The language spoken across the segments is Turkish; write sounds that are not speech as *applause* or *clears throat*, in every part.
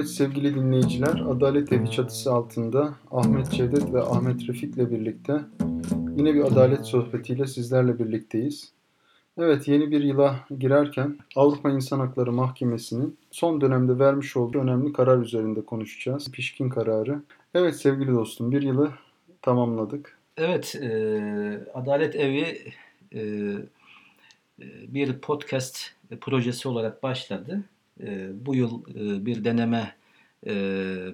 Evet sevgili dinleyiciler, Adalet Evi çatısı altında Ahmet Cevdet ve Ahmet Refik ile birlikte yine bir adalet sohbetiyle sizlerle birlikteyiz. Evet yeni bir yıla girerken Avrupa İnsan Hakları Mahkemesi'nin son dönemde vermiş olduğu önemli karar üzerinde konuşacağız. Pişkin kararı. Evet sevgili dostum bir yılı tamamladık. Evet, e, Adalet Evi e, e bir podcast projesi olarak başladı. E, bu yıl e, bir deneme e,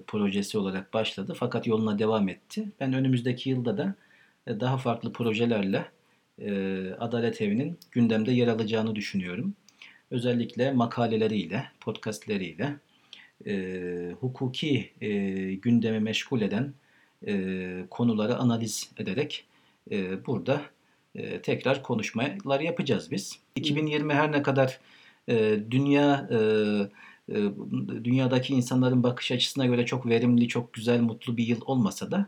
projesi olarak başladı fakat yoluna devam etti. Ben önümüzdeki yılda da e, daha farklı projelerle Adalet Evi'nin gündemde yer alacağını düşünüyorum. Özellikle makaleleriyle, podcastleriyle hukuki gündemi meşgul eden konuları analiz ederek burada tekrar konuşmalar yapacağız biz. 2020 her ne kadar e, dünya e, e, dünyadaki insanların bakış açısına göre çok verimli, çok güzel, mutlu bir yıl olmasa da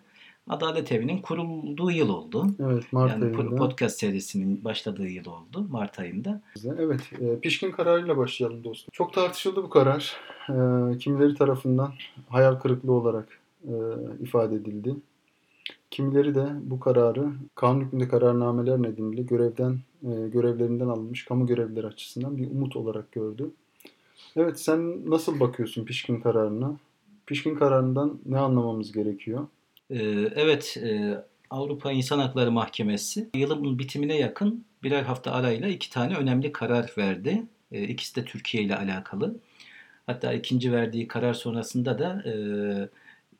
Adalet Evi'nin kurulduğu yıl oldu. Evet, Mart yani ayında. podcast serisinin başladığı yıl oldu Mart ayında. Evet, e, pişkin kararıyla başlayalım dostum. Çok tartışıldı bu karar. E, kimileri tarafından hayal kırıklığı olarak e, ifade edildi. Kimileri de bu kararı kanun hükmünde kararnameler nedeniyle görevden görevlerinden alınmış kamu görevlileri açısından bir umut olarak gördü. Evet sen nasıl bakıyorsun pişkin kararına? Pişkin kararından ne anlamamız gerekiyor? Ee, evet e, Avrupa İnsan Hakları Mahkemesi yılın bitimine yakın birer hafta arayla iki tane önemli karar verdi. E, ikisi de Türkiye ile alakalı. Hatta ikinci verdiği karar sonrasında da e,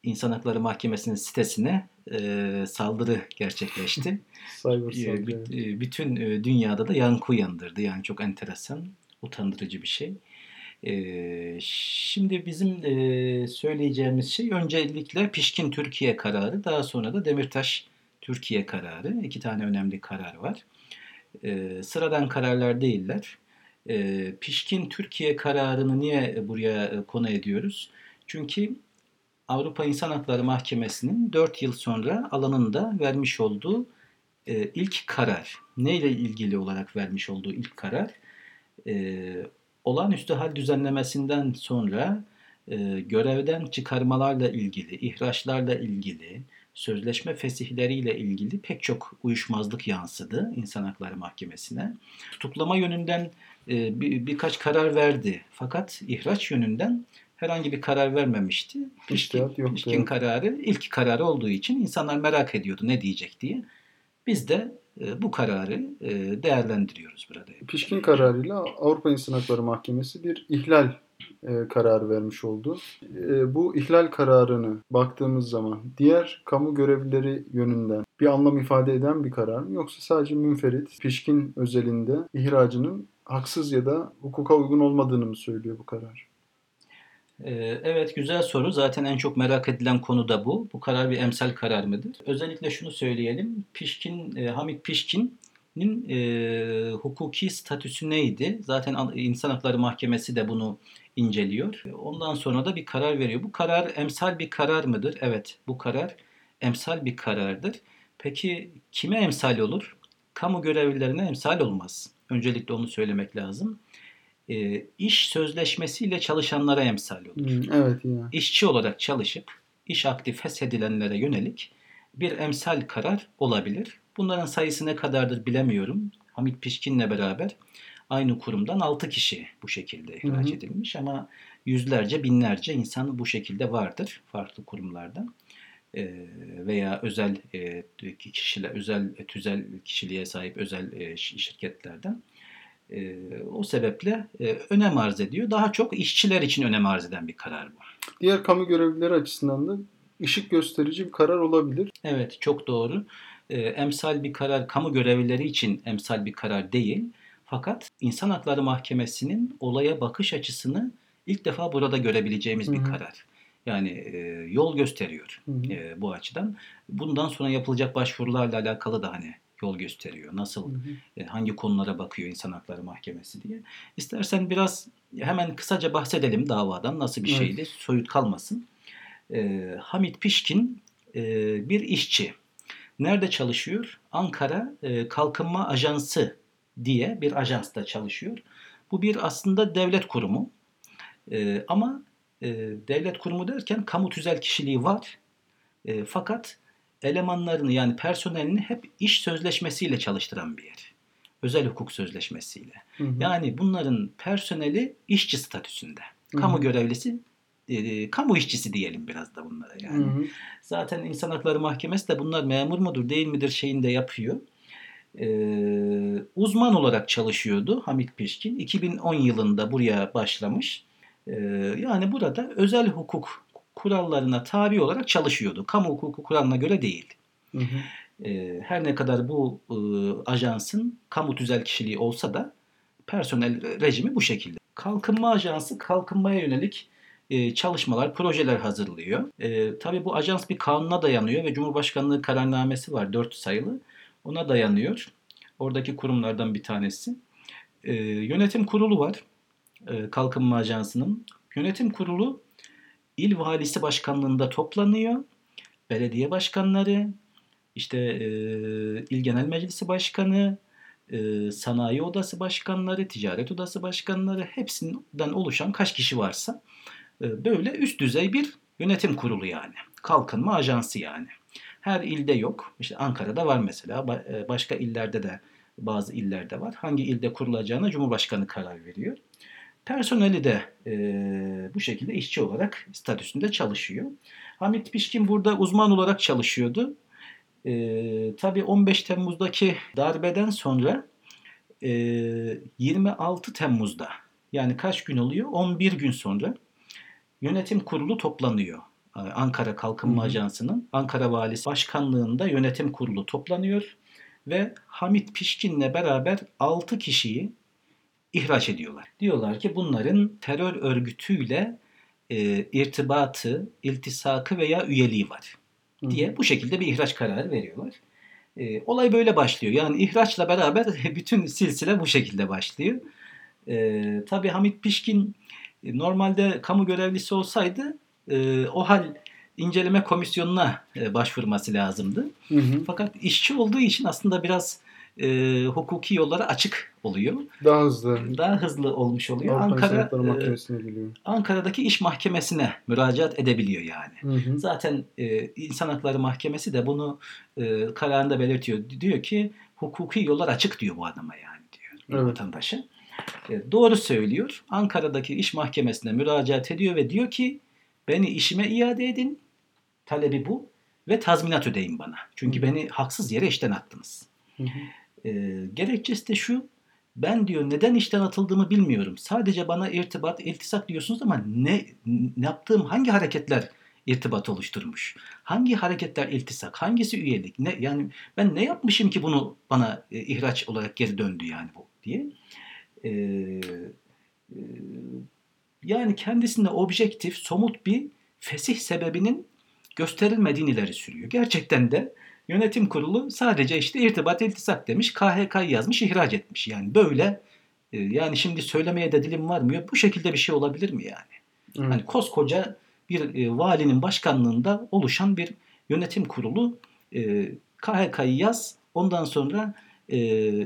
İnsan Hakları Mahkemesi'nin sitesine e, saldırı gerçekleşti. *laughs* Cyber saldırı. Bütün dünyada da yankı uyandırdı. Yani çok enteresan, utandırıcı bir şey. E, şimdi bizim e, söyleyeceğimiz şey öncelikle Pişkin Türkiye kararı, daha sonra da Demirtaş Türkiye kararı. İki tane önemli karar var. E, sıradan kararlar değiller. E, Pişkin Türkiye kararını niye buraya konu ediyoruz? Çünkü Avrupa İnsan Hakları Mahkemesi'nin 4 yıl sonra alanında vermiş olduğu e, ilk karar. Neyle ilgili olarak vermiş olduğu ilk karar? E, olağanüstü hal düzenlemesinden sonra e, görevden çıkarmalarla ilgili, ihraçlarla ilgili, sözleşme fesihleriyle ilgili pek çok uyuşmazlık yansıdı İnsan Hakları Mahkemesi'ne. Tutuklama yönünden e, bir, birkaç karar verdi. Fakat ihraç yönünden herhangi bir karar vermemişti. Pişkin, Pişkin kararı ilk kararı olduğu için insanlar merak ediyordu ne diyecek diye. Biz de e, bu kararı e, değerlendiriyoruz burada. Pişkin kararıyla Avrupa İnsan Hakları Mahkemesi bir ihlal e, kararı vermiş oldu. E, bu ihlal kararını baktığımız zaman diğer kamu görevlileri yönünden bir anlam ifade eden bir karar mı yoksa sadece münferit pişkin özelinde ihracının haksız ya da hukuka uygun olmadığını mı söylüyor bu karar? Ee, evet güzel soru. Zaten en çok merak edilen konu da bu. Bu karar bir emsal karar mıdır? Özellikle şunu söyleyelim. Pişkin, e, Hamit Pişkin'in e, hukuki statüsü neydi? Zaten İnsan Hakları Mahkemesi de bunu inceliyor. Ondan sonra da bir karar veriyor. Bu karar emsal bir karar mıdır? Evet bu karar emsal bir karardır. Peki kime emsal olur? Kamu görevlilerine emsal olmaz. Öncelikle onu söylemek lazım e, iş sözleşmesiyle çalışanlara emsal olur. Hmm, evet ya. İşçi olarak çalışıp iş aktif feshedilenlere yönelik bir emsal karar olabilir. Bunların sayısı ne kadardır bilemiyorum. Hamit Pişkin'le beraber aynı kurumdan 6 kişi bu şekilde ihraç edilmiş ama yüzlerce binlerce insan bu şekilde vardır farklı kurumlardan e, veya özel e, kişiler özel tüzel kişiliğe sahip özel e, şirketlerden. E, o sebeple e, önem arz ediyor. Daha çok işçiler için önem arz eden bir karar bu. Diğer kamu görevlileri açısından da ışık gösterici bir karar olabilir. Evet çok doğru. E, emsal bir karar kamu görevlileri için emsal bir karar değil. Fakat İnsan Hakları Mahkemesi'nin olaya bakış açısını ilk defa burada görebileceğimiz bir karar. Yani e, yol gösteriyor E, bu açıdan. Bundan sonra yapılacak başvurularla alakalı da hani yol gösteriyor. Nasıl, hı hı. E, hangi konulara bakıyor İnsan Hakları Mahkemesi diye. İstersen biraz hemen kısaca bahsedelim davadan. Nasıl bir şeydi, evet. soyut kalmasın. E, Hamit Pişkin e, bir işçi. Nerede çalışıyor? Ankara e, Kalkınma Ajansı diye bir ajansta çalışıyor. Bu bir aslında devlet kurumu. E, ama e, devlet kurumu derken kamu tüzel kişiliği var. E, fakat elemanlarını yani personelini hep iş sözleşmesiyle çalıştıran bir yer. Özel hukuk sözleşmesiyle. Hı hı. Yani bunların personeli işçi statüsünde. Hı hı. Kamu görevlisi, e, kamu işçisi diyelim biraz da bunlara yani. Hı hı. Zaten İnsan Hakları Mahkemesi de bunlar memur mudur değil midir şeyini de yapıyor. Ee, uzman olarak çalışıyordu Hamit Pişkin. 2010 yılında buraya başlamış. Ee, yani burada özel hukuk kurallarına tabi olarak çalışıyordu. Kamu hukuku kuralına göre değil. Hı hı. Ee, her ne kadar bu e, ajansın kamu tüzel kişiliği olsa da personel rejimi bu şekilde. Kalkınma Ajansı kalkınmaya yönelik e, çalışmalar, projeler hazırlıyor. E, tabii bu ajans bir kanuna dayanıyor ve Cumhurbaşkanlığı kararnamesi var 4 sayılı. Ona dayanıyor. Oradaki kurumlardan bir tanesi. E, yönetim kurulu var e, Kalkınma Ajansı'nın. Yönetim kurulu il valisi başkanlığında toplanıyor. Belediye başkanları, işte e, il genel meclisi başkanı, e, sanayi odası başkanları, ticaret odası başkanları hepsinden oluşan kaç kişi varsa e, böyle üst düzey bir yönetim kurulu yani. Kalkınma ajansı yani. Her ilde yok. İşte Ankara'da var mesela. Ba- Başka illerde de bazı illerde var. Hangi ilde kurulacağına Cumhurbaşkanı karar veriyor. Personeli de e, bu şekilde işçi olarak statüsünde çalışıyor. Hamit Pişkin burada uzman olarak çalışıyordu. E, tabii 15 Temmuz'daki darbeden sonra e, 26 Temmuz'da yani kaç gün oluyor? 11 gün sonra yönetim kurulu toplanıyor. Ankara Kalkınma. Ajansı'nın Ankara Valisi Başkanlığında yönetim kurulu toplanıyor ve Hamit Pişkin'le beraber 6 kişiyi ihraç ediyorlar. Diyorlar ki bunların terör örgütüyle e, irtibatı, iltisakı veya üyeliği var hı. diye bu şekilde bir ihraç kararı veriyorlar. E, olay böyle başlıyor. Yani ihraçla beraber *laughs* bütün silsile bu şekilde başlıyor. E, tabii Hamit Pişkin e, normalde kamu görevlisi olsaydı e, o hal inceleme komisyonuna e, başvurması lazımdı. Hı hı. Fakat işçi olduğu için aslında biraz e, hukuki yollara açık oluyor. Daha hızlı. Daha hızlı olmuş oluyor. Avrupa Ankara e. Ankara'daki iş mahkemesine müracaat edebiliyor yani. Hı hı. Zaten e, İnsan Hakları Mahkemesi de bunu e, kararında belirtiyor. Diyor ki hukuki yollar açık diyor bu adama yani diyor Evet. vatandaşa. E, doğru söylüyor. Ankara'daki iş mahkemesine müracaat ediyor ve diyor ki beni işime iade edin. Talebi bu ve tazminat ödeyin bana. Çünkü Hı. beni haksız yere işten attınız. Hı hı. E, gerekçesi de şu. Ben diyor neden işten atıldığımı bilmiyorum. Sadece bana irtibat, iltisak diyorsunuz ama ne, ne yaptığım hangi hareketler irtibat oluşturmuş? Hangi hareketler iltisak? Hangisi üyelik? Ne yani ben ne yapmışım ki bunu bana e, ihraç olarak geri döndü yani bu diye. E, e, yani kendisinde objektif, somut bir fesih sebebinin gösterilmediğini ileri sürüyor. Gerçekten de yönetim kurulu sadece işte irtibat iltisak demiş, KHK yazmış, ihraç etmiş. Yani böyle e, yani şimdi söylemeye de dilim varmıyor. Bu şekilde bir şey olabilir mi yani? Evet. Hani koskoca bir e, valinin başkanlığında oluşan bir yönetim kurulu e, KHK'yı yaz ondan sonra e,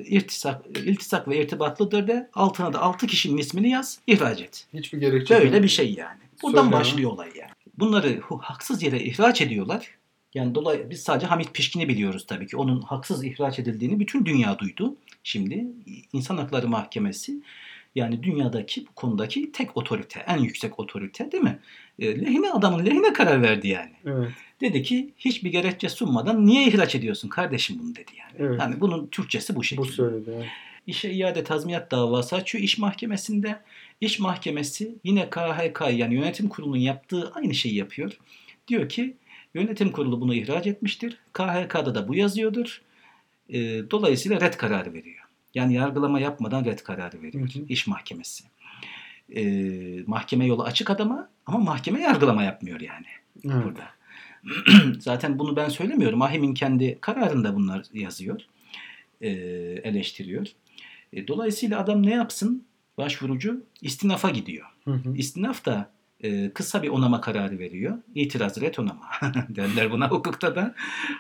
irtisak, iltisak ve irtibatlıdır de altına da 6 kişinin ismini yaz ihraç et. Hiçbir gerekçe Böyle yok. bir şey yani. Buradan Söyle başlıyor olay yani. Bunları haksız yere ihraç ediyorlar. Yani dolay biz sadece Hamit Pişkin'i biliyoruz tabii ki. Onun haksız ihraç edildiğini bütün dünya duydu. Şimdi İnsan Hakları Mahkemesi yani dünyadaki bu konudaki tek otorite, en yüksek otorite değil mi? E, lehine adamın lehine karar verdi yani. Evet. Dedi ki hiçbir gerekçe sunmadan niye ihraç ediyorsun kardeşim bunu dedi yani. Evet. Yani bunun Türkçesi bu şekilde. Bu söyledi. Evet. İşe iade tazminat davası açıyor iş mahkemesinde. İş mahkemesi yine KHK yani yönetim kurulunun yaptığı aynı şeyi yapıyor. Diyor ki yönetim kurulu bunu ihraç etmiştir. KHK'da da bu yazıyordur. E, dolayısıyla red kararı veriyor. Yani yargılama yapmadan red kararı veriyor Hı hı. iş mahkemesi. E, mahkeme yolu açık adama ama mahkeme yargılama yapmıyor yani Evet. burada. *clears throat* Zaten bunu ben söylemiyorum. Ahim'in kendi kararında bunlar yazıyor. e, eleştiriyor. E, dolayısıyla adam ne yapsın? Başvurucu istinafa gidiyor. Hı hı. İstinaf da e, kısa bir onama kararı veriyor. İtiraz ret onama *laughs* derler buna hukukta da.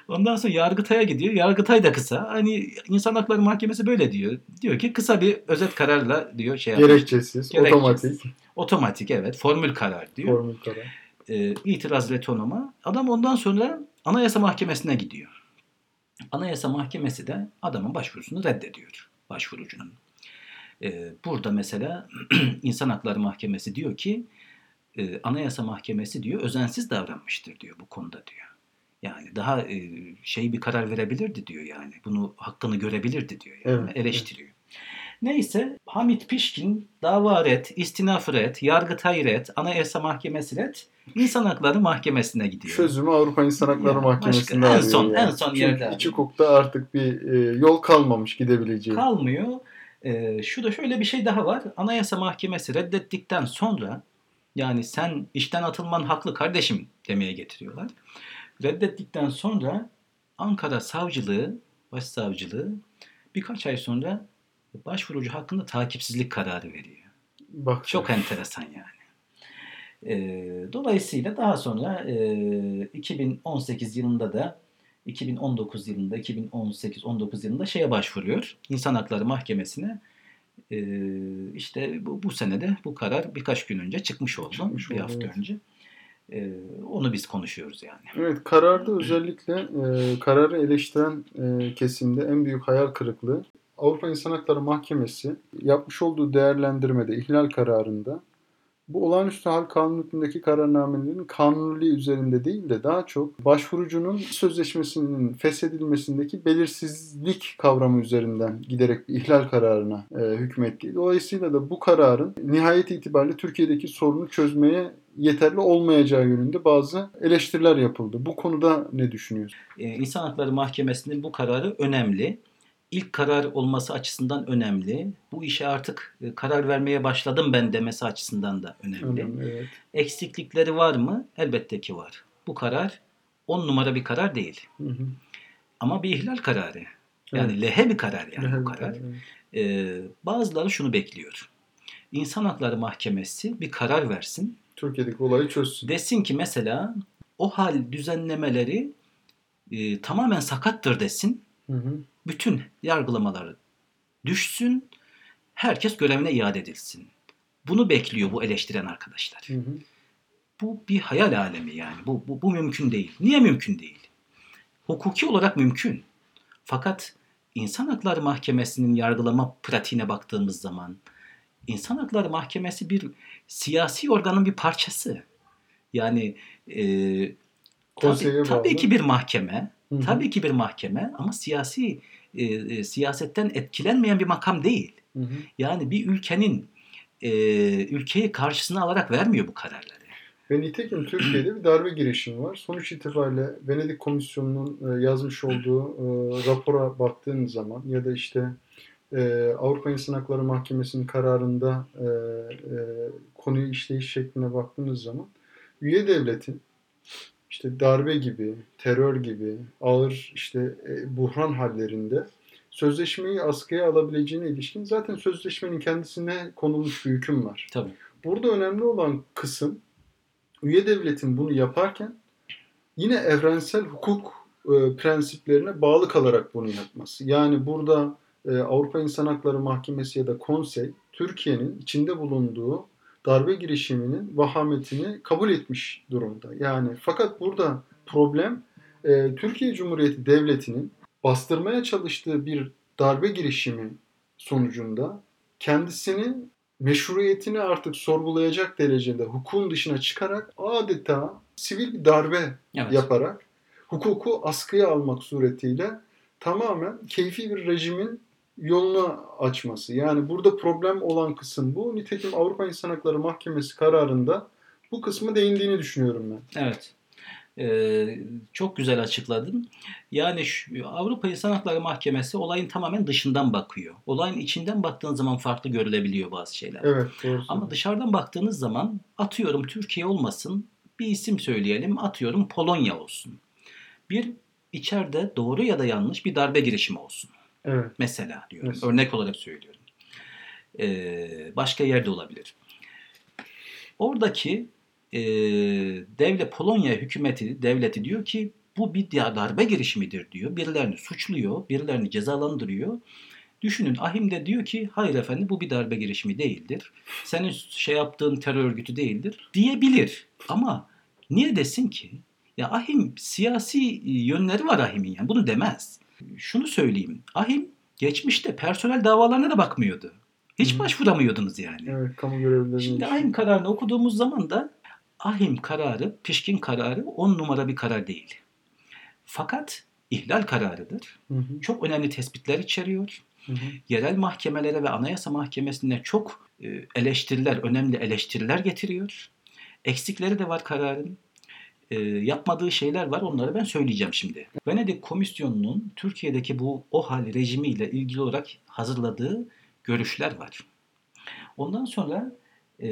Ondan sonra Yargıtay'a gidiyor. Yargıtay da kısa. Hani İnsan Hakları Mahkemesi böyle diyor. Diyor ki kısa bir özet kararla diyor şey yapmış. Gerekçesiz, Gerekçesiz. otomatik, Otomatik evet. Formül karar diyor. formül karar. E, itiraz ret onama. Adam ondan sonra Anayasa Mahkemesi'ne gidiyor. Anayasa Mahkemesi de adamın başvurusunu reddediyor. Başvurucunun. E, burada mesela *clears throat* İnsan Hakları Mahkemesi diyor ki e, Anayasa Mahkemesi diyor özensiz davranmıştır diyor bu konuda diyor. Yani daha e, şey bir karar verebilirdi diyor yani. Bunu hakkını görebilirdi diyor yani. Evet, Eleştiriyor. Neyse Hamit Pişkin dava red, istinaf red, yargıtay red, Anayasa Mahkemesi red, İnsan Hakları Mahkemesi'ne gidiyor. Çözümü Avrupa İnsan Hakları Ya, Mahkemesi'nde başka- en son- yani. en son Çünkü yerde iç arıyor. hukukta artık bir e, yol kalmamış gidebileceği. kalmıyor. Ee, şu da şöyle bir şey daha var. Anayasa Mahkemesi reddettikten sonra yani sen işten atılman haklı kardeşim demeye getiriyorlar. Reddettikten sonra Ankara Savcılığı, Başsavcılığı birkaç ay sonra başvurucu hakkında takipsizlik kararı veriyor. Bak Çok enteresan yani. Ee, dolayısıyla daha sonra e, 2018 yılında da 2019 yılında 2018-19 yılında şeye başvuruyor. İnsan Hakları Mahkemesi'ne işte bu, bu senede bu karar birkaç gün önce çıkmış oldu. Çıkmış bir oldu, hafta evet. önce. Ee, onu biz konuşuyoruz yani. Evet kararda özellikle e, kararı eleştiren e, kesimde en büyük hayal kırıklığı Avrupa İnsan Hakları Mahkemesi yapmış olduğu değerlendirmede ihlal kararında bu olağanüstü hal kanun hükmündeki kararnamelerin kanuniliği üzerinde değil de daha çok başvurucunun sözleşmesinin feshedilmesindeki belirsizlik kavramı üzerinden giderek bir ihlal kararına e, hükmetti. Dolayısıyla da bu kararın nihayet itibariyle Türkiye'deki sorunu çözmeye yeterli olmayacağı yönünde bazı eleştiriler yapıldı. Bu konuda ne düşünüyorsun? Ee, İnsan Hakları Mahkemesi'nin bu kararı önemli. İlk karar olması açısından önemli. Bu işe artık e, karar vermeye başladım ben demesi açısından da önemli. Önemli, evet. Eksiklikleri var mı? Elbette ki var. Bu karar 10 numara bir karar değil. Hı hı. Ama bir ihlal kararı. Yani Evet. lehe bir karar yani bu Evet, karar. evet. Ee, bazıları şunu bekliyor. İnsan Hakları Mahkemesi bir karar versin. Türkiye'deki olayı çözsün. Desin ki mesela o hal düzenlemeleri e, tamamen sakattır desin. Hı hı. Bütün yargılamaları düşsün. Herkes görevine iade edilsin. Bunu bekliyor bu eleştiren arkadaşlar. Hı hı. Bu bir hayal alemi yani. Bu, bu, bu mümkün değil. Niye mümkün değil? Hukuki olarak mümkün. Fakat İnsan Hakları Mahkemesi'nin yargılama pratiğine baktığımız zaman İnsan Hakları Mahkemesi bir siyasi organın bir parçası. Yani e, tabii, tabii ki bir mahkeme, Hı hı. tabii ki bir mahkeme ama siyasi e, e, siyasetten etkilenmeyen bir makam değil. Hı hı. Yani bir ülkenin e, ülkeyi karşısına alarak vermiyor bu kararları. Ve nitekim Türkiye'de bir darbe girişimi var. Sonuç itibariyle Venedik Komisyonu'nun e, yazmış olduğu e, rapora baktığınız zaman ya da işte e, Avrupa İnsan Hakları Mahkemesi'nin kararında e, e, konuyu işleyiş şekline baktığınız zaman üye devletin işte darbe gibi, terör gibi ağır işte e, buhran hallerinde sözleşmeyi askıya alabileceğine ilişkin zaten sözleşmenin kendisine konulmuş bir hüküm var. Tabii. Burada önemli olan kısım üye devletin bunu yaparken yine evrensel hukuk e, prensiplerine bağlı kalarak bunu yapması. Yani burada e, Avrupa İnsan Hakları Mahkemesi ya da konsey Türkiye'nin içinde bulunduğu darbe girişiminin vahametini kabul etmiş durumda. Yani fakat burada problem e, Türkiye Cumhuriyeti Devleti'nin bastırmaya çalıştığı bir darbe girişimi sonucunda kendisini meşruiyetini artık sorgulayacak derecede hukukun dışına çıkarak adeta sivil bir darbe Evet. yaparak hukuku askıya almak suretiyle tamamen keyfi bir rejimin yolunu açması. Yani burada problem olan kısım bu. Nitekim Avrupa İnsan Hakları Mahkemesi kararında bu kısmı değindiğini düşünüyorum ben. Evet. Ee, çok güzel açıkladın. Yani şu, Avrupa İnsan Hakları Mahkemesi olayın tamamen dışından bakıyor. Olayın içinden baktığın zaman farklı görülebiliyor bazı şeyler. Evet doğru. Ama dışarıdan baktığınız zaman atıyorum Türkiye olmasın bir isim söyleyelim atıyorum Polonya olsun. Bir içeride doğru ya da yanlış bir darbe girişimi olsun. Evet. Mesela diyorum. Mesela. Örnek olarak söylüyorum. Ee, başka yerde olabilir. Oradaki e, devlet Polonya hükümeti devleti diyor ki bu bir darbe girişimidir diyor. Birilerini suçluyor, birilerini cezalandırıyor. Düşünün Ahim de diyor ki hayır efendim bu bir darbe girişimi değildir. Senin şey yaptığın terör örgütü değildir diyebilir. Ama niye desin ki? Ya Ahim siyasi yönleri var Ahim'in yani bunu demez. Şunu söyleyeyim. Ahim geçmişte personel davalarına da bakmıyordu. Hiç Hı. başvuramıyordunuz yani. Evet, kamu görevlileri. Şimdi. Ahim kararını okuduğumuz zaman da Ahim kararı, pişkin kararı on numara bir karar değil. Fakat ihlal kararıdır. Hı hı, Çok önemli tespitler içeriyor. hı hı. Yerel mahkemelere ve Anayasa Mahkemesi'ne çok e, eleştiriler, önemli eleştiriler getiriyor. Eksikleri de var kararın. E, yapmadığı şeyler var. Onları ben söyleyeceğim şimdi. Venedik Komisyonu'nun Türkiye'deki bu OHAL rejimiyle ilgili olarak hazırladığı görüşler var. Ondan sonra e,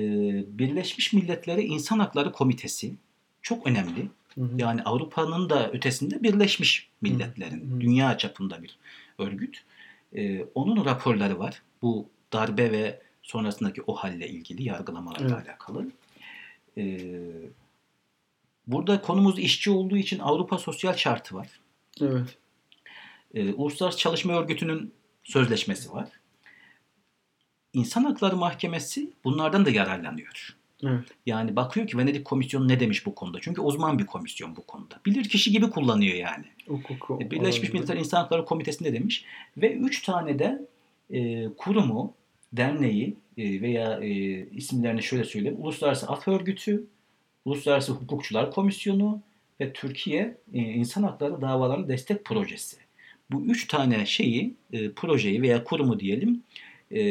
Birleşmiş Milletleri İnsan Hakları Komitesi çok önemli. Hı hı. Yani Avrupa'nın da ötesinde Birleşmiş Milletler'in Hı hı. dünya çapında bir örgüt. Ee, onun raporları var. Bu darbe ve sonrasındaki o halle ilgili yargılamalarla Evet. alakalı. Ee, burada konumuz işçi olduğu için Avrupa Sosyal Şartı var. Evet. Ee, Uluslararası Çalışma Örgütü'nün sözleşmesi var. İnsan Hakları Mahkemesi bunlardan da yararlanıyor. Evet. Yani bakıyor ki Venedik Komisyonu ne demiş bu konuda. Çünkü uzman bir komisyon bu konuda. Bilir kişi gibi kullanıyor yani. Hukuku. E, Birleşmiş. Milletler İnsan Hakları Komitesi'nde demiş. Ve üç tane de e, kurumu, derneği e, veya e, isimlerini şöyle söyleyeyim. Uluslararası Af Örgütü, Uluslararası Hukukçular Komisyonu ve Türkiye e, İnsan Hakları Davalarını Destek Projesi. Bu üç tane şeyi, e, projeyi veya kurumu diyelim e,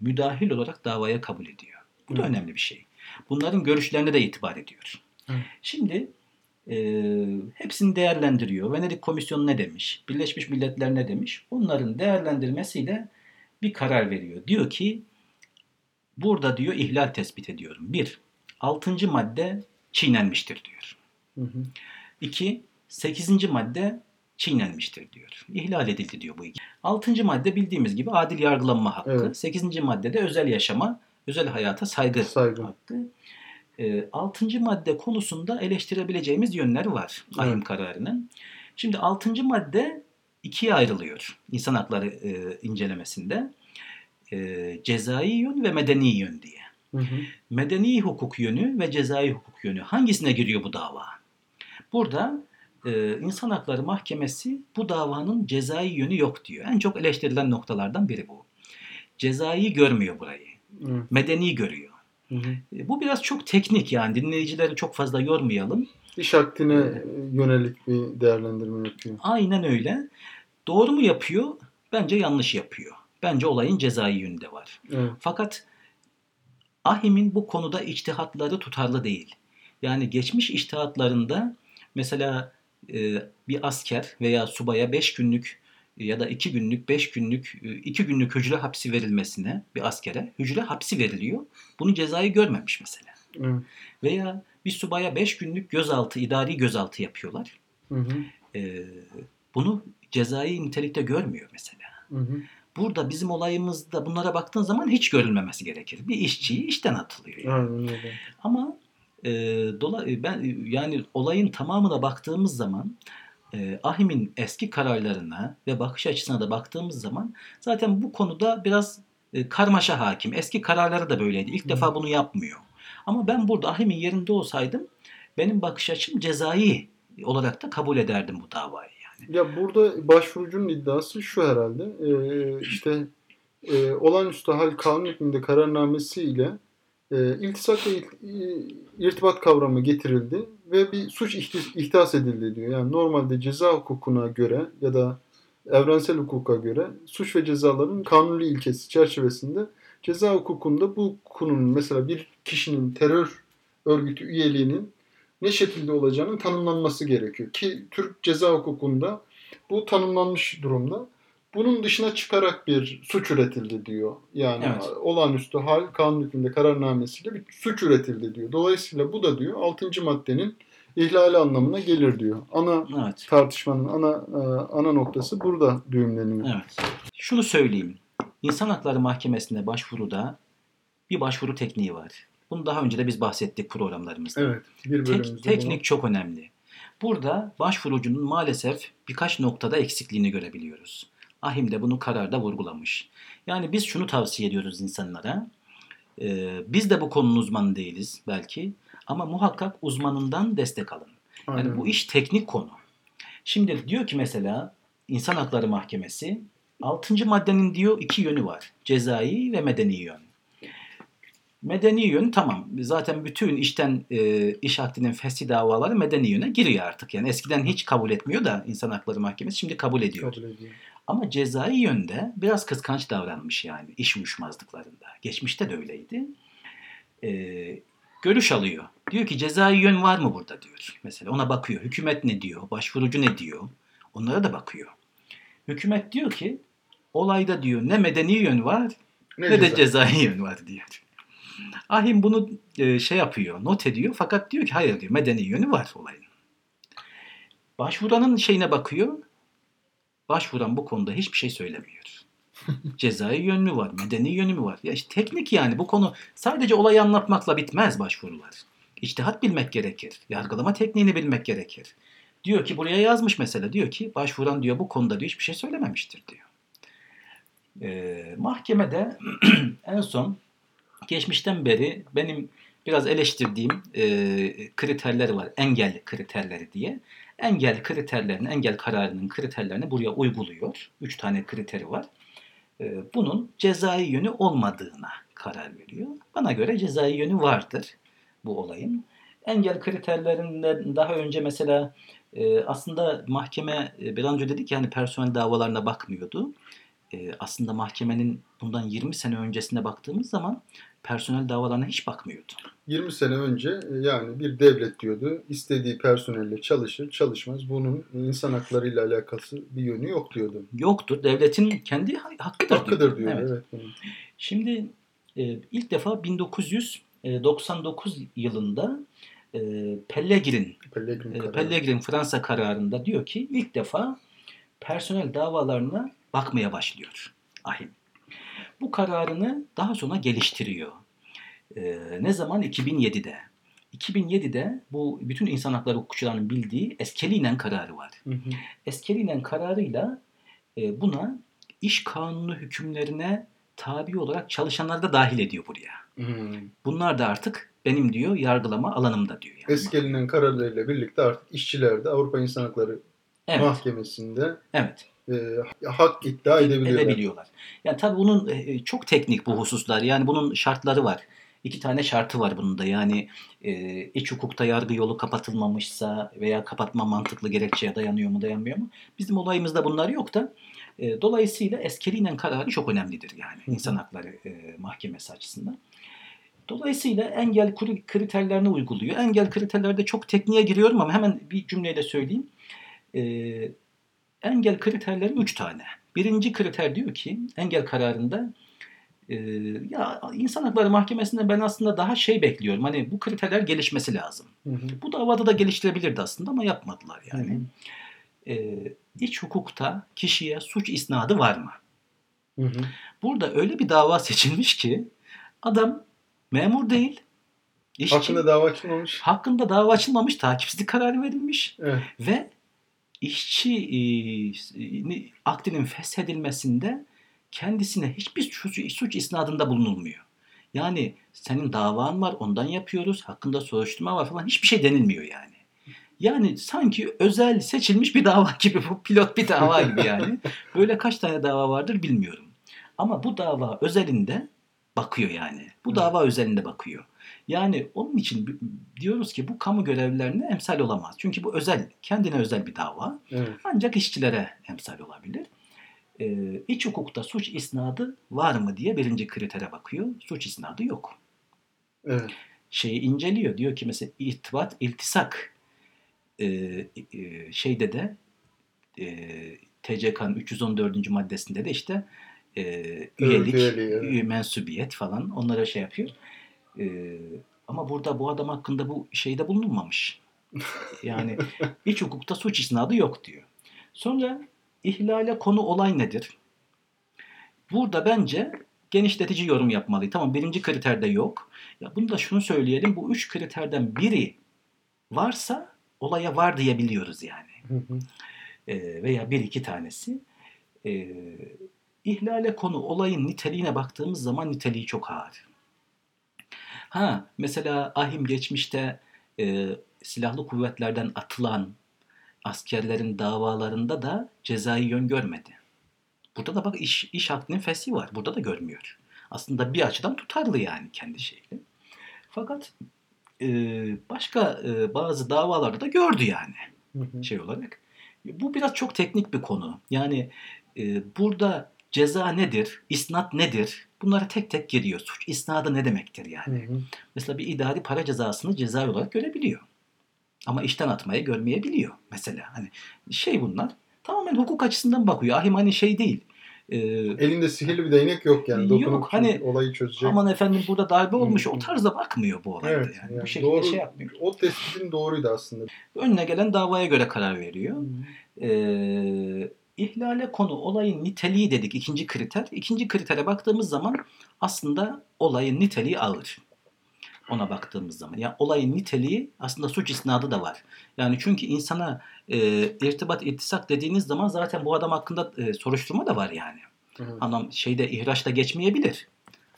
müdahil olarak davaya kabul ediyor. Bu da Evet. önemli bir şey. Bunların görüşlerine de itibar ediyor. Evet. Şimdi e, hepsini değerlendiriyor. Venedik Komisyonu ne demiş? Birleşmiş Milletler ne demiş? Onların değerlendirmesiyle bir karar veriyor. Diyor ki burada diyor ihlal tespit ediyorum. Bir, 6. madde çiğnenmiştir diyor. Hı hı. İki, 8. madde çiğnenmiştir diyor. İhlal edildi diyor bu iki. 6. madde bildiğimiz gibi adil yargılanma hakkı. Evet. 8. maddede özel yaşama, özel hayata saygı Saygı. hakkı. E, 6. madde konusunda eleştirebileceğimiz yönler var ahim Evet. kararının. Şimdi 6. madde ikiye ayrılıyor insan hakları e, incelemesinde. E, cezai yön ve medeni yön diye. Hı hı. Medeni hukuk yönü ve cezai hukuk yönü hangisine giriyor bu dava? Burada e, İnsan Hakları Mahkemesi bu davanın cezai yönü yok diyor. En çok eleştirilen noktalardan biri bu. Cezai görmüyor burayı. Evet. Medeni görüyor. Hı hı. E, Bu biraz çok teknik yani dinleyicileri çok fazla yormayalım. İş akdine yönelik bir değerlendirme yapıyor. Aynen öyle. Doğru mu yapıyor? Bence yanlış yapıyor. Bence olayın cezai yönü de var. Evet. Fakat Ahim'in bu konuda içtihatları tutarlı değil. Yani geçmiş içtihatlarında mesela e, bir asker veya subaya 5 günlük ya da 2 günlük, 5 günlük, 2 günlük hücre hapsi verilmesine bir askere hücre hapsi veriliyor. Bunu cezayı görmemiş mesela. Evet. Veya bir subaya 5 günlük gözaltı, idari gözaltı yapıyorlar. Hı hı. Ee, bunu cezai nitelikte görmüyor mesela. Hı hı. Burada bizim olayımızda bunlara baktığın zaman hiç görülmemesi gerekir. Bir işçiyi işten atılıyor. yani. Aynen öyle. Ama e, dola, e, ben yani olayın tamamına baktığımız zaman e, Ahim'in eski kararlarına ve bakış açısına da baktığımız zaman zaten bu konuda biraz e, karmaşa hakim. Eski kararları da böyleydi. İlk Hı. defa bunu yapmıyor. Ama ben burada Ahim'in yerinde olsaydım benim bakış açım cezai olarak da kabul ederdim bu davayı. Ya burada başvurucunun iddiası şu herhalde. Ee, işte e, olağanüstü hal kanun hükmünde kararnamesiyle e, iltisak ve irtibat kavramı getirildi ve bir suç ihdas edildi diyor. Yani normalde ceza hukukuna göre ya da evrensel hukuka göre suç ve cezaların kanuni ilkesi çerçevesinde ceza hukukunda bu konunun mesela bir kişinin terör örgütü üyeliğinin ne şekilde olacağının tanımlanması gerekiyor. Ki Türk ceza hukukunda bu tanımlanmış durumda. Bunun dışına çıkarak bir suç üretildi diyor. Yani Evet. olağanüstü hal kanun hükmünde kararnamesiyle bir suç üretildi diyor. Dolayısıyla bu da diyor 6. maddenin ihlali anlamına gelir diyor. Ana Evet. tartışmanın ana e, ana noktası burada düğümleniyor. Evet. Şunu söyleyeyim. İnsan Hakları Mahkemesi'ne başvuruda bir başvuru tekniği var. Bunu daha önce de biz bahsettik programlarımızda. Evet. Bir Tek- teknik çok önemli. Burada başvurucunun maalesef birkaç noktada eksikliğini görebiliyoruz. Ahim de bunu kararda vurgulamış. Yani biz şunu tavsiye ediyoruz insanlara. Ee, biz de bu konunun uzmanı değiliz belki ama muhakkak uzmanından destek alın. bunu. Yani Aynen. bu iş teknik konu. Şimdi diyor ki mesela İnsan Hakları Mahkemesi 6. maddenin diyor iki yönü var. Cezai ve medeni yön. Medeni yön tamam. Zaten bütün işten e, iş akdinin fesli davaları medeni yöne giriyor artık. Yani eskiden hiç kabul etmiyor da İnsan Hakları Mahkemesi şimdi kabul ediyor. Kabul ediyorum. Ama cezai yönde biraz kıskanç davranmış yani iş uyuşmazlıklarında. Geçmişte de öyleydi. Ee, görüş alıyor. Diyor ki cezai yön var mı burada diyor. Mesela ona bakıyor. Hükümet ne diyor? Başvurucu ne diyor? Onlara da bakıyor. Hükümet diyor ki olayda diyor ne medeni yön var Ne, ne de ceza? cezai yön var diyor. Ahim bunu e, şey yapıyor, not ediyor fakat diyor ki hayır diyor medeni yönü var olayın. Başvuranın şeyine bakıyor. Başvuran bu konuda hiçbir şey söylemiyor. *laughs* Cezai yön mü var, medeni yönü mü var? Ya işte teknik yani bu konu sadece olayı anlatmakla bitmez başvurular. İçtihat bilmek gerekir. Yargılama tekniğini bilmek gerekir. Diyor ki buraya yazmış mesela diyor ki başvuran diyor bu konuda diyor hiçbir şey söylememiştir diyor. Ee, mahkemede *clears throat* en son geçmişten beri benim biraz eleştirdiğim e, kriterler var. Engel kriterleri diye. Engel kriterlerini, engel kararının kriterlerini buraya uyguluyor. Üç tane kriteri var. E, bunun cezai yönü olmadığına karar veriyor. Bana göre cezai yönü vardır bu olayın. Engel kriterlerinden daha önce mesela e, aslında mahkeme e, bir an önce dedik yani personel davalarına bakmıyordu. E, aslında mahkemenin bundan 20 sene öncesine baktığımız zaman personel davalarına hiç bakmıyordu. 20 sene önce e, yani bir devlet diyordu istediği personelle çalışır çalışmaz bunun insan haklarıyla alakası bir yönü yok diyordu. Yoktur. Devletin kendi ha- hakkıdır, Hakkıdır diyordu Evet. evet. bunun. Şimdi e, ilk defa 1999 yılında e, Pellegrin, Pellegrin e. Pellegrin Fransa kararında diyor ki ilk defa personel davalarına bakmaya başlıyor ahim. Bu kararını daha sonra geliştiriyor. E, ne zaman? 2007'de. 2007'de bu bütün insan hakları hukukçularının bildiği Eskelinen kararı var. Hı hı. Eskelinen kararıyla e, buna iş kanunu hükümlerine tabi olarak çalışanları da dahil ediyor buraya. Hmm. Bunlar da artık benim diyor yargılama alanımda diyor. Yani. Eski gelinen kararlarıyla birlikte artık işçiler de Avrupa İnsan Hakları Evet, Mahkemesi'nde evet. E, hak iddia edebiliyorlar. Edebiliyorlar. Yani tabii bunun e, çok teknik bu hususlar. Yani bunun şartları var. İki tane şartı var bunun da. Yani e, iç hukukta yargı yolu kapatılmamışsa veya kapatma mantıklı gerekçeye dayanıyor mu dayanmıyor mu? Bizim olayımızda bunlar yok da e, dolayısıyla eskerinen kararı çok önemlidir yani Hı insan hakları e, mahkemesi açısından. Dolayısıyla engel kriterlerini uyguluyor. Engel kriterlerde çok tekniğe giriyorum ama hemen bir cümleyle söyleyeyim. E, engel kriterleri üç tane. Birinci kriter diyor ki engel kararında e, ya insan hakları mahkemesinde ben aslında daha şey bekliyorum. Hani bu kriterler gelişmesi lazım. Hı hı. Bu davada da geliştirebilirdi aslında ama yapmadılar Hı yani. hı. E, iç hukukta kişiye suç isnadı var mı? Hı hı. Burada öyle bir dava seçilmiş ki adam memur değil. işçi. Hakkında dava açılmamış. Hakkında dava açılmamış, takipsizlik kararı verilmiş Evet. ve işçi akdinin feshedilmesinde kendisine hiçbir suç, suç isnadında bulunulmuyor. Yani senin davan var, ondan yapıyoruz, hakkında soruşturma var falan hiçbir şey denilmiyor yani. Yani sanki özel seçilmiş bir dava *laughs* gibi bu pilot bir dava gibi yani. Böyle kaç tane dava vardır bilmiyorum. Ama bu dava özelinde bakıyor yani. Bu dava özelinde bakıyor. Yani onun için diyoruz ki bu kamu görevlilerine emsal olamaz. Çünkü bu özel, kendine özel bir dava. Evet. Ancak işçilere emsal olabilir. Ee, iç hukukta suç isnadı var mı diye birinci kritere bakıyor. Suç isnadı yok. Evet. Şeyi inceliyor. Diyor ki mesela irtibat, iltisak e, e, şeyde de e, TCK'nın 314. maddesinde de işte e, üyelik, üyeliği, evet. üye mensubiyet falan onlara şey yapıyor. E, ama burada bu adam hakkında bu şeyde bulunmamış. Yani *laughs* iç hukukta suç isnadı yok diyor. Sonra ihlale konu olay nedir? Burada bence genişletici yorum yapmalıydı. Tamam birinci kriterde yok. Ya bunu da şunu söyleyelim. Bu üç kriterden biri varsa olaya var diyebiliyoruz yani. Hı hı. E, veya bir iki tanesi. E, ihlale konu olayın niteliğine baktığımız zaman niteliği çok ağır. Ha mesela ahim geçmişte e, silahlı kuvvetlerden atılan askerlerin davalarında da cezai yön görmedi. Burada da bak iş, iş hakkının fesli var. Burada da görmüyor. Aslında bir açıdan tutarlı yani kendi şeyle. Fakat e, başka e, bazı davalarda da gördü yani Hı hı. şey olarak. Bu biraz çok teknik bir konu. Yani e, burada ceza nedir, isnat nedir? Bunlara tek tek giriyor. Suç isnadı ne demektir yani? Hı hı. Mesela bir idari para cezasını ceza olarak görebiliyor. Ama işten atmayı görmeyebiliyor mesela. Hani şey bunlar tamamen hukuk açısından bakıyor. Ahim hani şey değil. Ee, Elinde sihirli bir değnek yok yani. Yok, Dokunup hani- olayı çözecek. aman efendim burada darbe olmuş o tarzda bakmıyor bu olayda Evet, yani. yani Bu şekilde doğru- şey yapmıyor. O tespitin doğruydu aslında. Önüne gelen davaya göre karar veriyor. Ee, ihlale konu olayın niteliği dedik ikinci kriter. İkinci kritere baktığımız zaman aslında olayın niteliği ağır. Ona baktığımız zaman. Yani olayın niteliği aslında suç isnadı da var. Yani çünkü insana e, irtibat ittisak dediğiniz zaman zaten bu adam hakkında e, soruşturma da var yani. Evet. Adam şeyde ihraçta geçmeyebilir.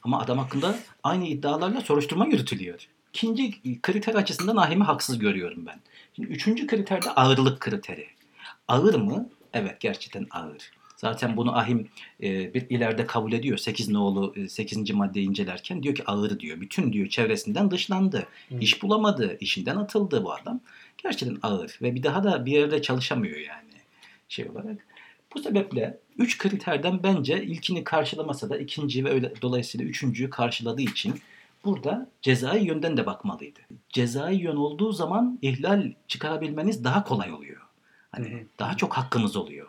Ama adam hakkında aynı iddialarla soruşturma yürütülüyor. İkinci kriter açısından ahimi haksız görüyorum ben. Şimdi üçüncü kriter de ağırlık kriteri. Ağır mı? Evet gerçekten ağır. Zaten bunu ahim e, bir ileride kabul ediyor. 8 nolu 8. maddeyi incelerken diyor ki ağır diyor. Bütün diyor çevresinden dışlandı. Hı. İş bulamadı. işinden atıldı bu adam. Gerçekten ağır ve bir daha da bir yerde çalışamıyor yani şey olarak. Bu sebeple üç kriterden bence ilkini karşılamasa da ikinci ve öyle dolayısıyla üçüncüyü karşıladığı için burada cezai yönden de bakmalıydı. Cezai yön olduğu zaman ihlal çıkarabilmeniz daha kolay oluyor. Hani daha çok hakkınız oluyor.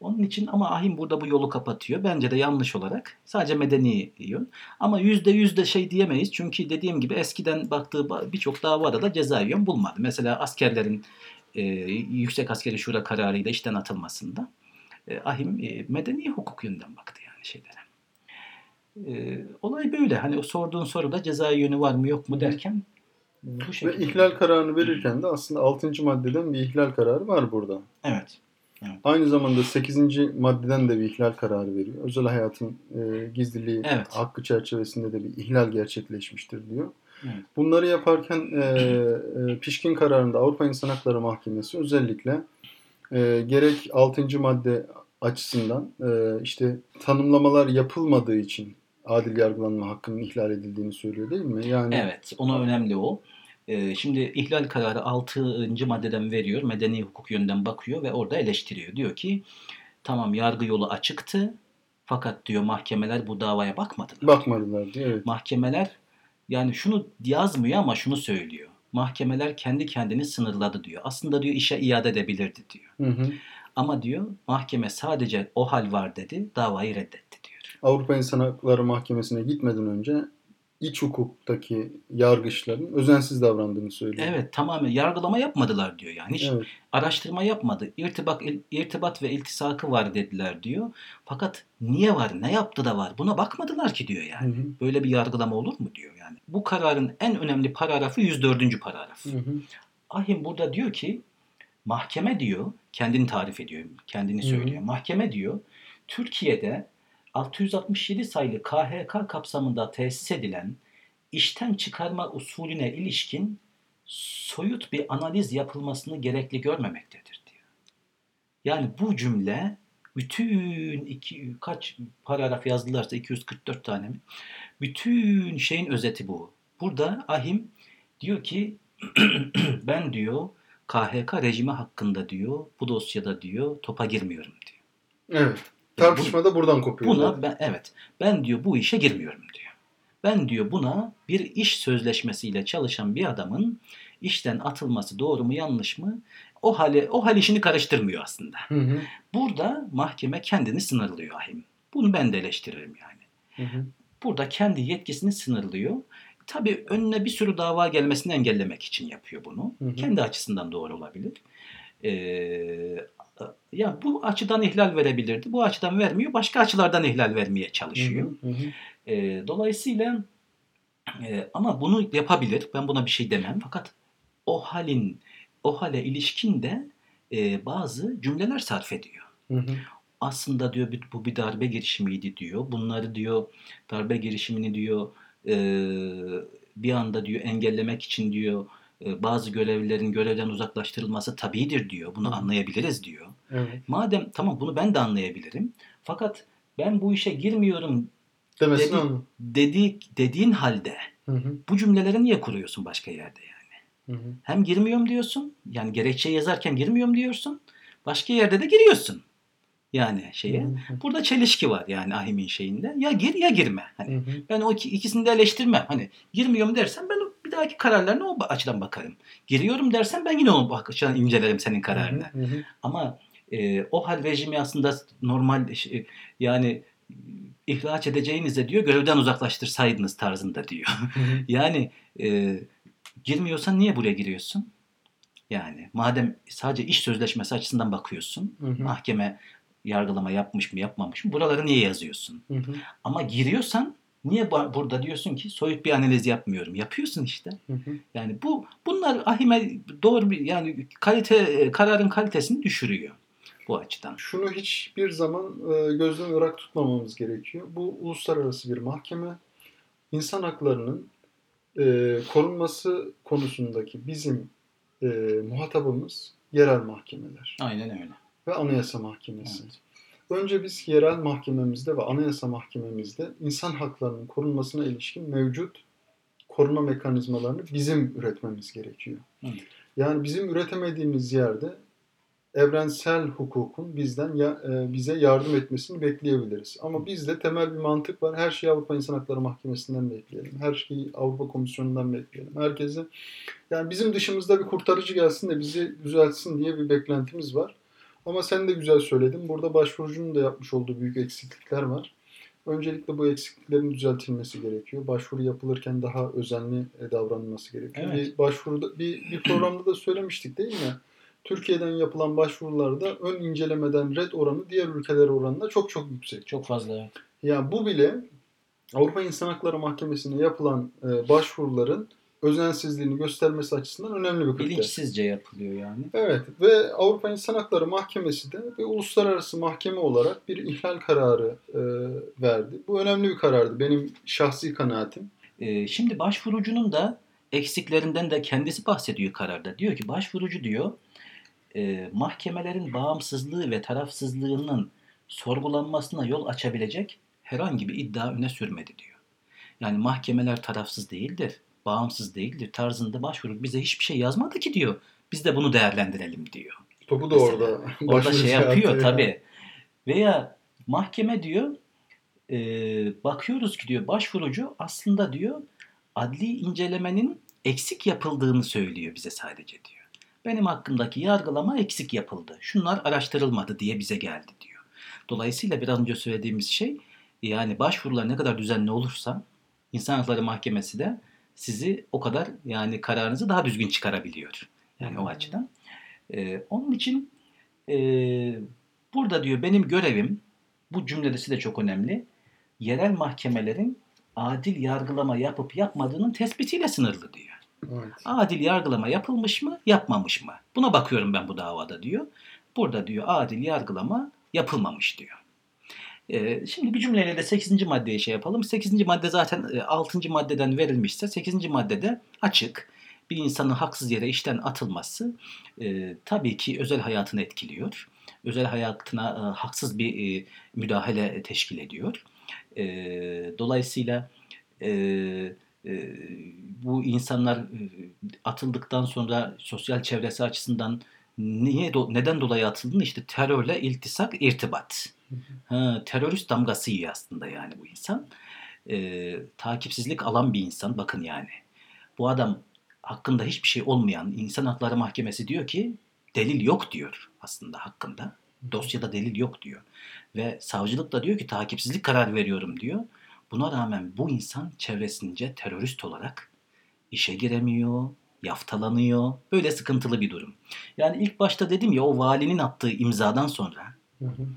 Onun için ama ahim burada bu yolu kapatıyor. Bence de yanlış olarak. Sadece medeni yön. Ama yüzde yüzde şey diyemeyiz. Çünkü dediğim gibi eskiden baktığı ba- birçok davada da cezai yön bulmadı. Mesela askerlerin e, Yüksek Askeri Şura kararıyla işten atılmasında e, ahim e, medeni hukuk yönünden baktı yani şeylere. E, olay böyle. Hani o sorduğun soruda cezai yönü var mı yok mu derken bu Ve şekilde. ihlal kararını verirken de aslında 6. maddeden bir ihlal kararı var burada. Evet. Aynı zamanda 8. maddeden de bir ihlal kararı veriyor. Özel hayatın e, gizliliği Evet. hakkı çerçevesinde de bir ihlal gerçekleşmiştir diyor. Evet. Bunları yaparken e, e, pişkin kararında Avrupa İnsan Hakları Mahkemesi özellikle e, gerek 6. madde açısından e, işte tanımlamalar yapılmadığı için adil yargılanma hakkının ihlal edildiğini söylüyor değil mi? Yani Evet, ona önemli o. Ee, şimdi ihlal kararı 6. maddeden veriyor, medeni hukuk yönden bakıyor ve orada eleştiriyor. Diyor ki tamam yargı yolu açıktı fakat diyor mahkemeler bu davaya bakmadılar. bakmadılar diyor. Evet. Mahkemeler yani şunu yazmıyor ama şunu söylüyor. Mahkemeler kendi kendini sınırladı diyor. Aslında diyor işe iade edebilirdi diyor. Hı hı. Ama diyor mahkeme sadece o hal var dedi, davayı reddetti. Avrupa İnsan Hakları Mahkemesi'ne gitmeden önce iç hukuktaki yargıçların özensiz davrandığını söylüyor. Evet tamamen yargılama yapmadılar diyor yani. Hiç Evet. araştırma yapmadı. İrtibat, irtibat ve iltisakı var dediler diyor. Fakat niye var, ne yaptı da var buna bakmadılar ki diyor Hı yani. hı. Böyle bir yargılama olur mu diyor yani. Bu kararın en önemli paragrafı 104. paragraf. Hı hı. Ahim burada diyor ki mahkeme diyor, kendini tarif ediyor, kendini Hı hı. söylüyor. Mahkeme diyor Türkiye'de 667 sayılı KHK kapsamında tesis edilen işten çıkarma usulüne ilişkin soyut bir analiz yapılmasını gerekli görmemektedir diyor. Yani bu cümle bütün iki, kaç paragraf yazdılarsa 244 tane mi? Bütün şeyin özeti bu. Burada Ahim diyor ki *clears throat* ben diyor KHK rejimi hakkında diyor bu dosyada diyor topa girmiyorum diyor. Evet. Tartışma da buradan kopuyor. Buna ben evet ben diyor bu işe girmiyorum diyor. Ben diyor buna bir iş sözleşmesiyle çalışan bir adamın işten atılması doğru mu yanlış mı o hali o hal işini karıştırmıyor aslında. Hı hı. Burada mahkeme kendini sınırlıyor ahim. Bunu ben de eleştiririm yani. Hı hı. Burada kendi yetkisini sınırlıyor. Tabii önüne bir sürü dava gelmesini engellemek için yapıyor bunu. Hı hı. Kendi açısından doğru olabilir. Ee, yani bu açıdan ihlal verebilirdi. Bu açıdan vermiyor. Başka açılardan ihlal vermeye çalışıyor. Hı hı, hı. E, dolayısıyla e, ama bunu yapabilir. Ben buna bir şey demem. Fakat o halin o hale ilişkin de e, bazı cümleler sarf ediyor. Hı hı. Aslında diyor bu bir darbe girişimiydi diyor. Bunları diyor darbe girişimini diyor e, bir anda diyor engellemek için diyor e, bazı görevlilerin görevden uzaklaştırılması tabidir diyor. Bunu hı. anlayabiliriz diyor. Evet. Madem tamam bunu ben de anlayabilirim. Fakat ben bu işe girmiyorum Demesini Dedi- dedi, dediğin halde Hı hı, bu cümleleri niye kuruyorsun başka yerde yani? hı hı. Hem girmiyorum diyorsun. Yani gerekçe yazarken girmiyorum diyorsun. Başka yerde de giriyorsun. Yani şeye. Hı hı, Burada çelişki var yani Ahim'in şeyinde. Ya gir ya girme. Hani hı hı. ben o iki, ikisini de eleştirmem. Hani girmiyorum dersen ben bir dahaki kararlarına o açıdan bakarım. Giriyorum dersen ben yine o açıdan incelerim senin kararını. Hı hı, Ama e, o hal rejimi aslında normal şey, yani e, ihraç edeceğinizde diyor görevden uzaklaştırsaydınız tarzında diyor. hı hı. *laughs* Yani e, girmiyorsan niye buraya giriyorsun? Yani madem sadece iş sözleşmesi açısından bakıyorsun, Hı hı, mahkeme yargılama yapmış mı yapmamış mı buraları niye yazıyorsun? hı hı, Ama giriyorsan niye burada diyorsun ki soyut bir analiz yapmıyorum? Yapıyorsun işte. hı hı. Yani bu bunlar ahime doğru bir yani kalite e, kararın kalitesini düşürüyor bu açıdan. Şunu hiçbir zaman e, gözden ırak tutmamamız gerekiyor. Bu uluslararası bir mahkeme. İnsan haklarının e, korunması konusundaki bizim e, muhatabımız yerel mahkemeler Aynen öyle. ve Anayasa Mahkemesi. Evet. Önce biz yerel mahkememizde ve Anayasa Mahkememizde insan haklarının korunmasına ilişkin mevcut koruma mekanizmalarını bizim üretmemiz gerekiyor. Evet. Yani bizim üretemediğimiz yerde evrensel hukukun bizden ya- e, bize yardım etmesini bekleyebiliriz. Ama bizde temel bir mantık var. Her şeyi Avrupa İnsan Hakları Mahkemesi'nden bekleyelim. Her şeyi Avrupa Komisyonu'ndan bekleyelim. Herkesi yani bizim dışımızda bir kurtarıcı gelsin de bizi düzeltsin diye bir beklentimiz var. Ama sen de güzel söyledin. Burada başvurucunun da yapmış olduğu büyük eksiklikler var. Öncelikle bu eksikliklerin düzeltilmesi gerekiyor. Başvuru yapılırken daha özenli davranılması gerekiyor. Evet. Bir başvuruda bir, bir programda da söylemiştik değil mi? Türkiye'den yapılan başvurularda ön incelemeden red oranı diğer ülkeler oranında çok çok yüksek. Çok fazla. Yani bu bile Avrupa İnsan Hakları Mahkemesi'ne yapılan e, başvuruların özensizliğini göstermesi açısından önemli bir kriter. Bilinçsizce yapılıyor yani. Evet ve Avrupa İnsan Hakları Mahkemesi de bir uluslararası mahkeme olarak bir ihlal kararı e, verdi. Bu önemli bir karardı benim şahsi kanaatim. Ee, şimdi başvurucunun da eksiklerinden de kendisi bahsediyor kararda. Diyor ki başvurucu diyor e, mahkemelerin bağımsızlığı ve tarafsızlığının sorgulanmasına yol açabilecek herhangi bir iddia öne sürmedi diyor. Yani mahkemeler tarafsız değildir, bağımsız değildir tarzında başvuru bize hiçbir şey yazmadı ki diyor. Biz de bunu değerlendirelim diyor. Topu da Mesela orada. *laughs* Orada şey yapıyor tabii. Veya mahkeme diyor e, bakıyoruz ki diyor başvurucu aslında diyor adli incelemenin eksik yapıldığını söylüyor bize sadece diyor. Benim hakkımdaki yargılama eksik yapıldı. Şunlar araştırılmadı diye bize geldi diyor. Dolayısıyla biraz önce söylediğimiz şey yani başvurular ne kadar düzenli olursa İnsan Hakları Mahkemesi de sizi o kadar yani kararınızı daha düzgün çıkarabiliyor. Yani o açıdan. Ee, onun için e, burada diyor benim görevim bu cümlesi de çok önemli. Yerel mahkemelerin adil yargılama yapıp yapmadığının tespitiyle sınırlı diyor. Evet. Adil yargılama yapılmış mı, yapmamış mı? Buna bakıyorum ben bu davada diyor. Burada diyor adil yargılama yapılmamış diyor. Ee, şimdi bir cümleyle de 8. maddeye şey yapalım. 8. madde zaten e, 6. maddeden verilmişse 8. maddede açık. Bir insanın haksız yere işten atılması e, tabii ki özel hayatını etkiliyor. Özel hayatına e, haksız bir e, müdahale teşkil ediyor. E, dolayısıyla e, e, bu insanlar e, atıldıktan sonra sosyal çevresi açısından niye neden dolayı atıldığını işte terörle iltisak, irtibat. Ha, terörist damgası yiyor aslında yani bu insan. E, takipsizlik alan bir insan. Bakın yani. Bu adam hakkında hiçbir şey olmayan İnsan Hakları Mahkemesi diyor ki delil yok diyor aslında hakkında. Dosyada delil yok diyor. Ve savcılık da diyor ki takipsizlik kararı veriyorum diyor. Buna rağmen bu insan çevresince terörist olarak işe giremiyor, yaftalanıyor. Böyle sıkıntılı bir durum. Yani ilk başta dedim ya o valinin attığı imzadan sonra Hı hı.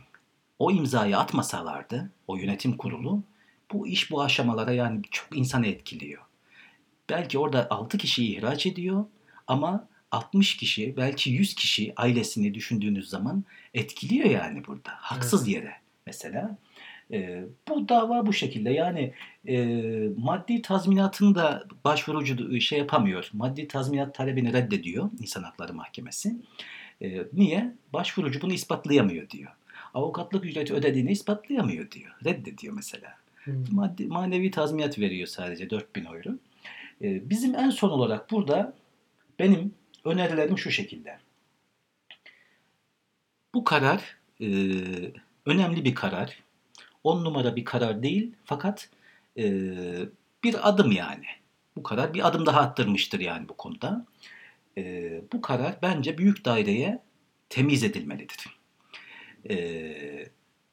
o imzayı atmasalardı o yönetim kurulu bu iş bu aşamalara yani çok insanı etkiliyor. Belki orada 6 kişiyi ihraç ediyor ama 60 kişi belki 100 kişi ailesini düşündüğünüz zaman etkiliyor yani burada. Haksız yere mesela. Ee, bu dava bu şekilde yani e, maddi tazminatını da başvurucu şey yapamıyor. Maddi tazminat talebini reddediyor İnsan Hakları Mahkemesi. Ee, niye? Başvurucu bunu ispatlayamıyor diyor. Avukatlık ücreti ödediğini ispatlayamıyor diyor. Reddediyor mesela. Hı. Maddi, manevi tazminat veriyor sadece 4000 euro. Ee, bizim en son olarak burada benim önerilerim şu şekilde. Bu karar e, önemli bir karar. 10 numara bir karar değil fakat e, bir adım yani. Bu karar bir adım daha attırmıştır yani bu konuda. E, bu karar bence büyük daireye temiz edilmelidir. E,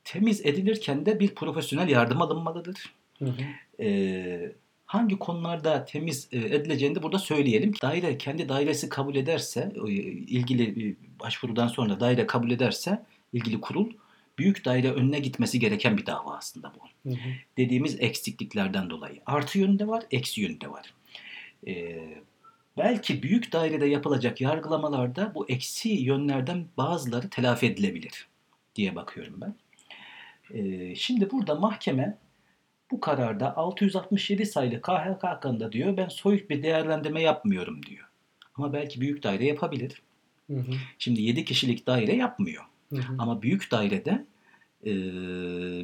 temiz edilirken de bir profesyonel yardım alınmalıdır. Hı hı. E, hangi konularda temiz e, edileceğini de burada söyleyelim. Daire kendi dairesi kabul ederse, e, ilgili e, başvurudan sonra daire kabul ederse ilgili kurul büyük daire önüne gitmesi gereken bir dava aslında bu. Hı hı. Dediğimiz eksikliklerden dolayı. Artı yönü de var, eksi yönü de var. E, belki büyük dairede yapılacak yargılamalarda bu eksi yönlerden bazıları telafi edilebilir diye bakıyorum ben. E, şimdi burada mahkeme bu kararda 667 sayılı KHK hakkında diyor ben soyut bir değerlendirme yapmıyorum diyor. Ama belki büyük daire yapabilir. Hı hı. Şimdi 7 kişilik daire yapmıyor. Hı hı. Ama büyük dairede e,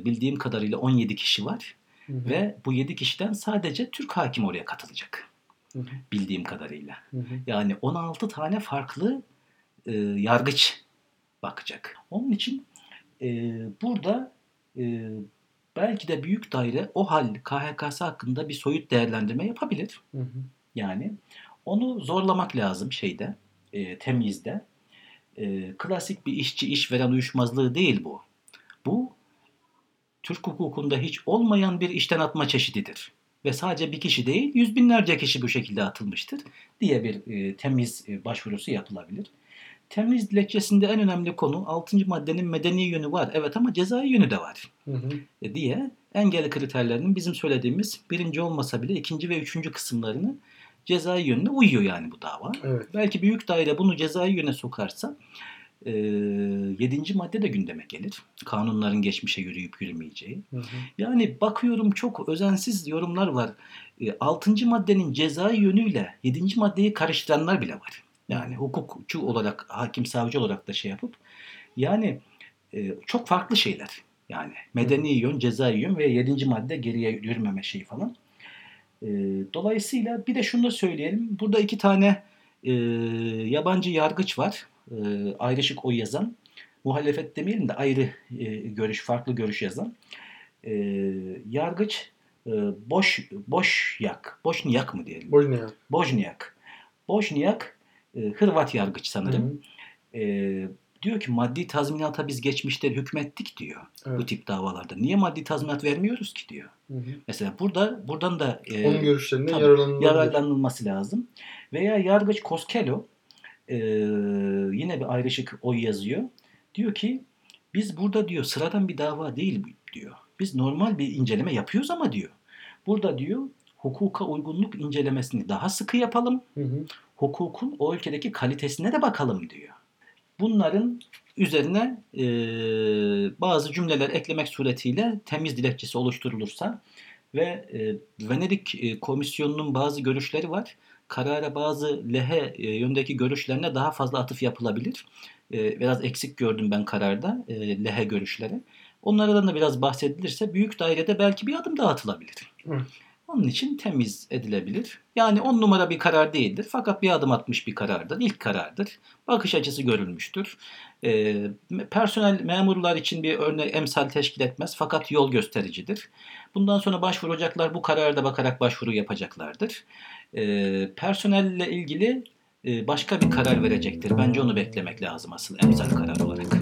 bildiğim kadarıyla 17 kişi var. Hı hı. Ve bu 7 kişiden sadece Türk hakim oraya katılacak. Hı hı. Bildiğim kadarıyla. Hı hı. Yani 16 tane farklı e, yargıç bakacak. Onun için e, burada e, belki de büyük daire o hal KHK'sı hakkında bir soyut değerlendirme yapabilir. Hı hı. Yani onu zorlamak lazım şeyde, e, temyizde. E, klasik bir işçi işveren uyuşmazlığı değil bu. Bu Türk hukukunda hiç olmayan bir işten atma çeşididir. Ve sadece bir kişi değil, yüz binlerce kişi bu şekilde atılmıştır diye bir e, temiz e, başvurusu yapılabilir. Temiz dilekçesinde en önemli konu 6. maddenin medeni yönü var. Evet ama cezai yönü de var Hı hı. e, diye engel kriterlerinin bizim söylediğimiz birinci olmasa bile ikinci ve üçüncü kısımlarını cezai yönüne uyuyor yani bu dava. Evet. Belki büyük daire bunu cezai yöne sokarsa e, yedinci madde de gündeme gelir. Kanunların geçmişe yürüyüp yürümeyeceği. Hı hı. Yani bakıyorum çok özensiz yorumlar var. E, altıncı maddenin cezai yönüyle yedinci maddeyi karıştıranlar bile var. Yani hukukçu olarak, hakim savcı olarak da şey yapıp yani e, çok farklı şeyler. Yani medeni yön, cezai yön ve yedinci madde geriye yürümeme şeyi falan. E, dolayısıyla bir de şunu da söyleyelim. Burada iki tane e, yabancı yargıç var. E, ayrışık oy yazan. Muhalefet demeyelim de ayrı e, görüş, farklı görüş yazan. E, yargıç e, Boş, Boşyak, Boşniyak mı diyelim? Bojniak. Boşniyak. Boşniyak e, Hırvat yargıç Hı sanırım. hı. E, diyor ki maddi tazminata biz geçmişte hükmettik diyor bu Evet. tip davalarda. Niye maddi tazminat vermiyoruz ki diyor. Hı hı. Mesela burada buradan da e, Onun görüşlerinden yararlanılması lazım. Veya yargıç Koskelo e, yine bir ayrışık oy yazıyor. Diyor ki biz burada diyor sıradan bir dava değil bu diyor. Biz normal bir inceleme yapıyoruz ama diyor. Burada diyor hukuka uygunluk incelemesini daha sıkı yapalım. Hı hı. Hukukun o ülkedeki kalitesine de bakalım diyor. Bunların üzerine e, bazı cümleler eklemek suretiyle temiz dilekçesi oluşturulursa ve e, Venedik e, Komisyonu'nun bazı görüşleri var. Karara bazı lehe e, yöndeki görüşlerine daha fazla atıf yapılabilir. E, biraz eksik gördüm ben kararda e, lehe görüşleri. Onlardan da biraz bahsedilirse büyük dairede belki bir adım daha atılabilir. Evet. Onun için temiz edilebilir. Yani on numara bir karar değildir. Fakat bir adım atmış bir karardır. İlk karardır. Bakış açısı görülmüştür. Ee, personel memurlar için bir örnek emsal teşkil etmez. Fakat yol göstericidir. Bundan sonra başvuracaklar bu kararda bakarak başvuru yapacaklardır. Ee, personelle ilgili e, başka bir karar verecektir. Bence onu beklemek lazım asıl emsal karar olarak.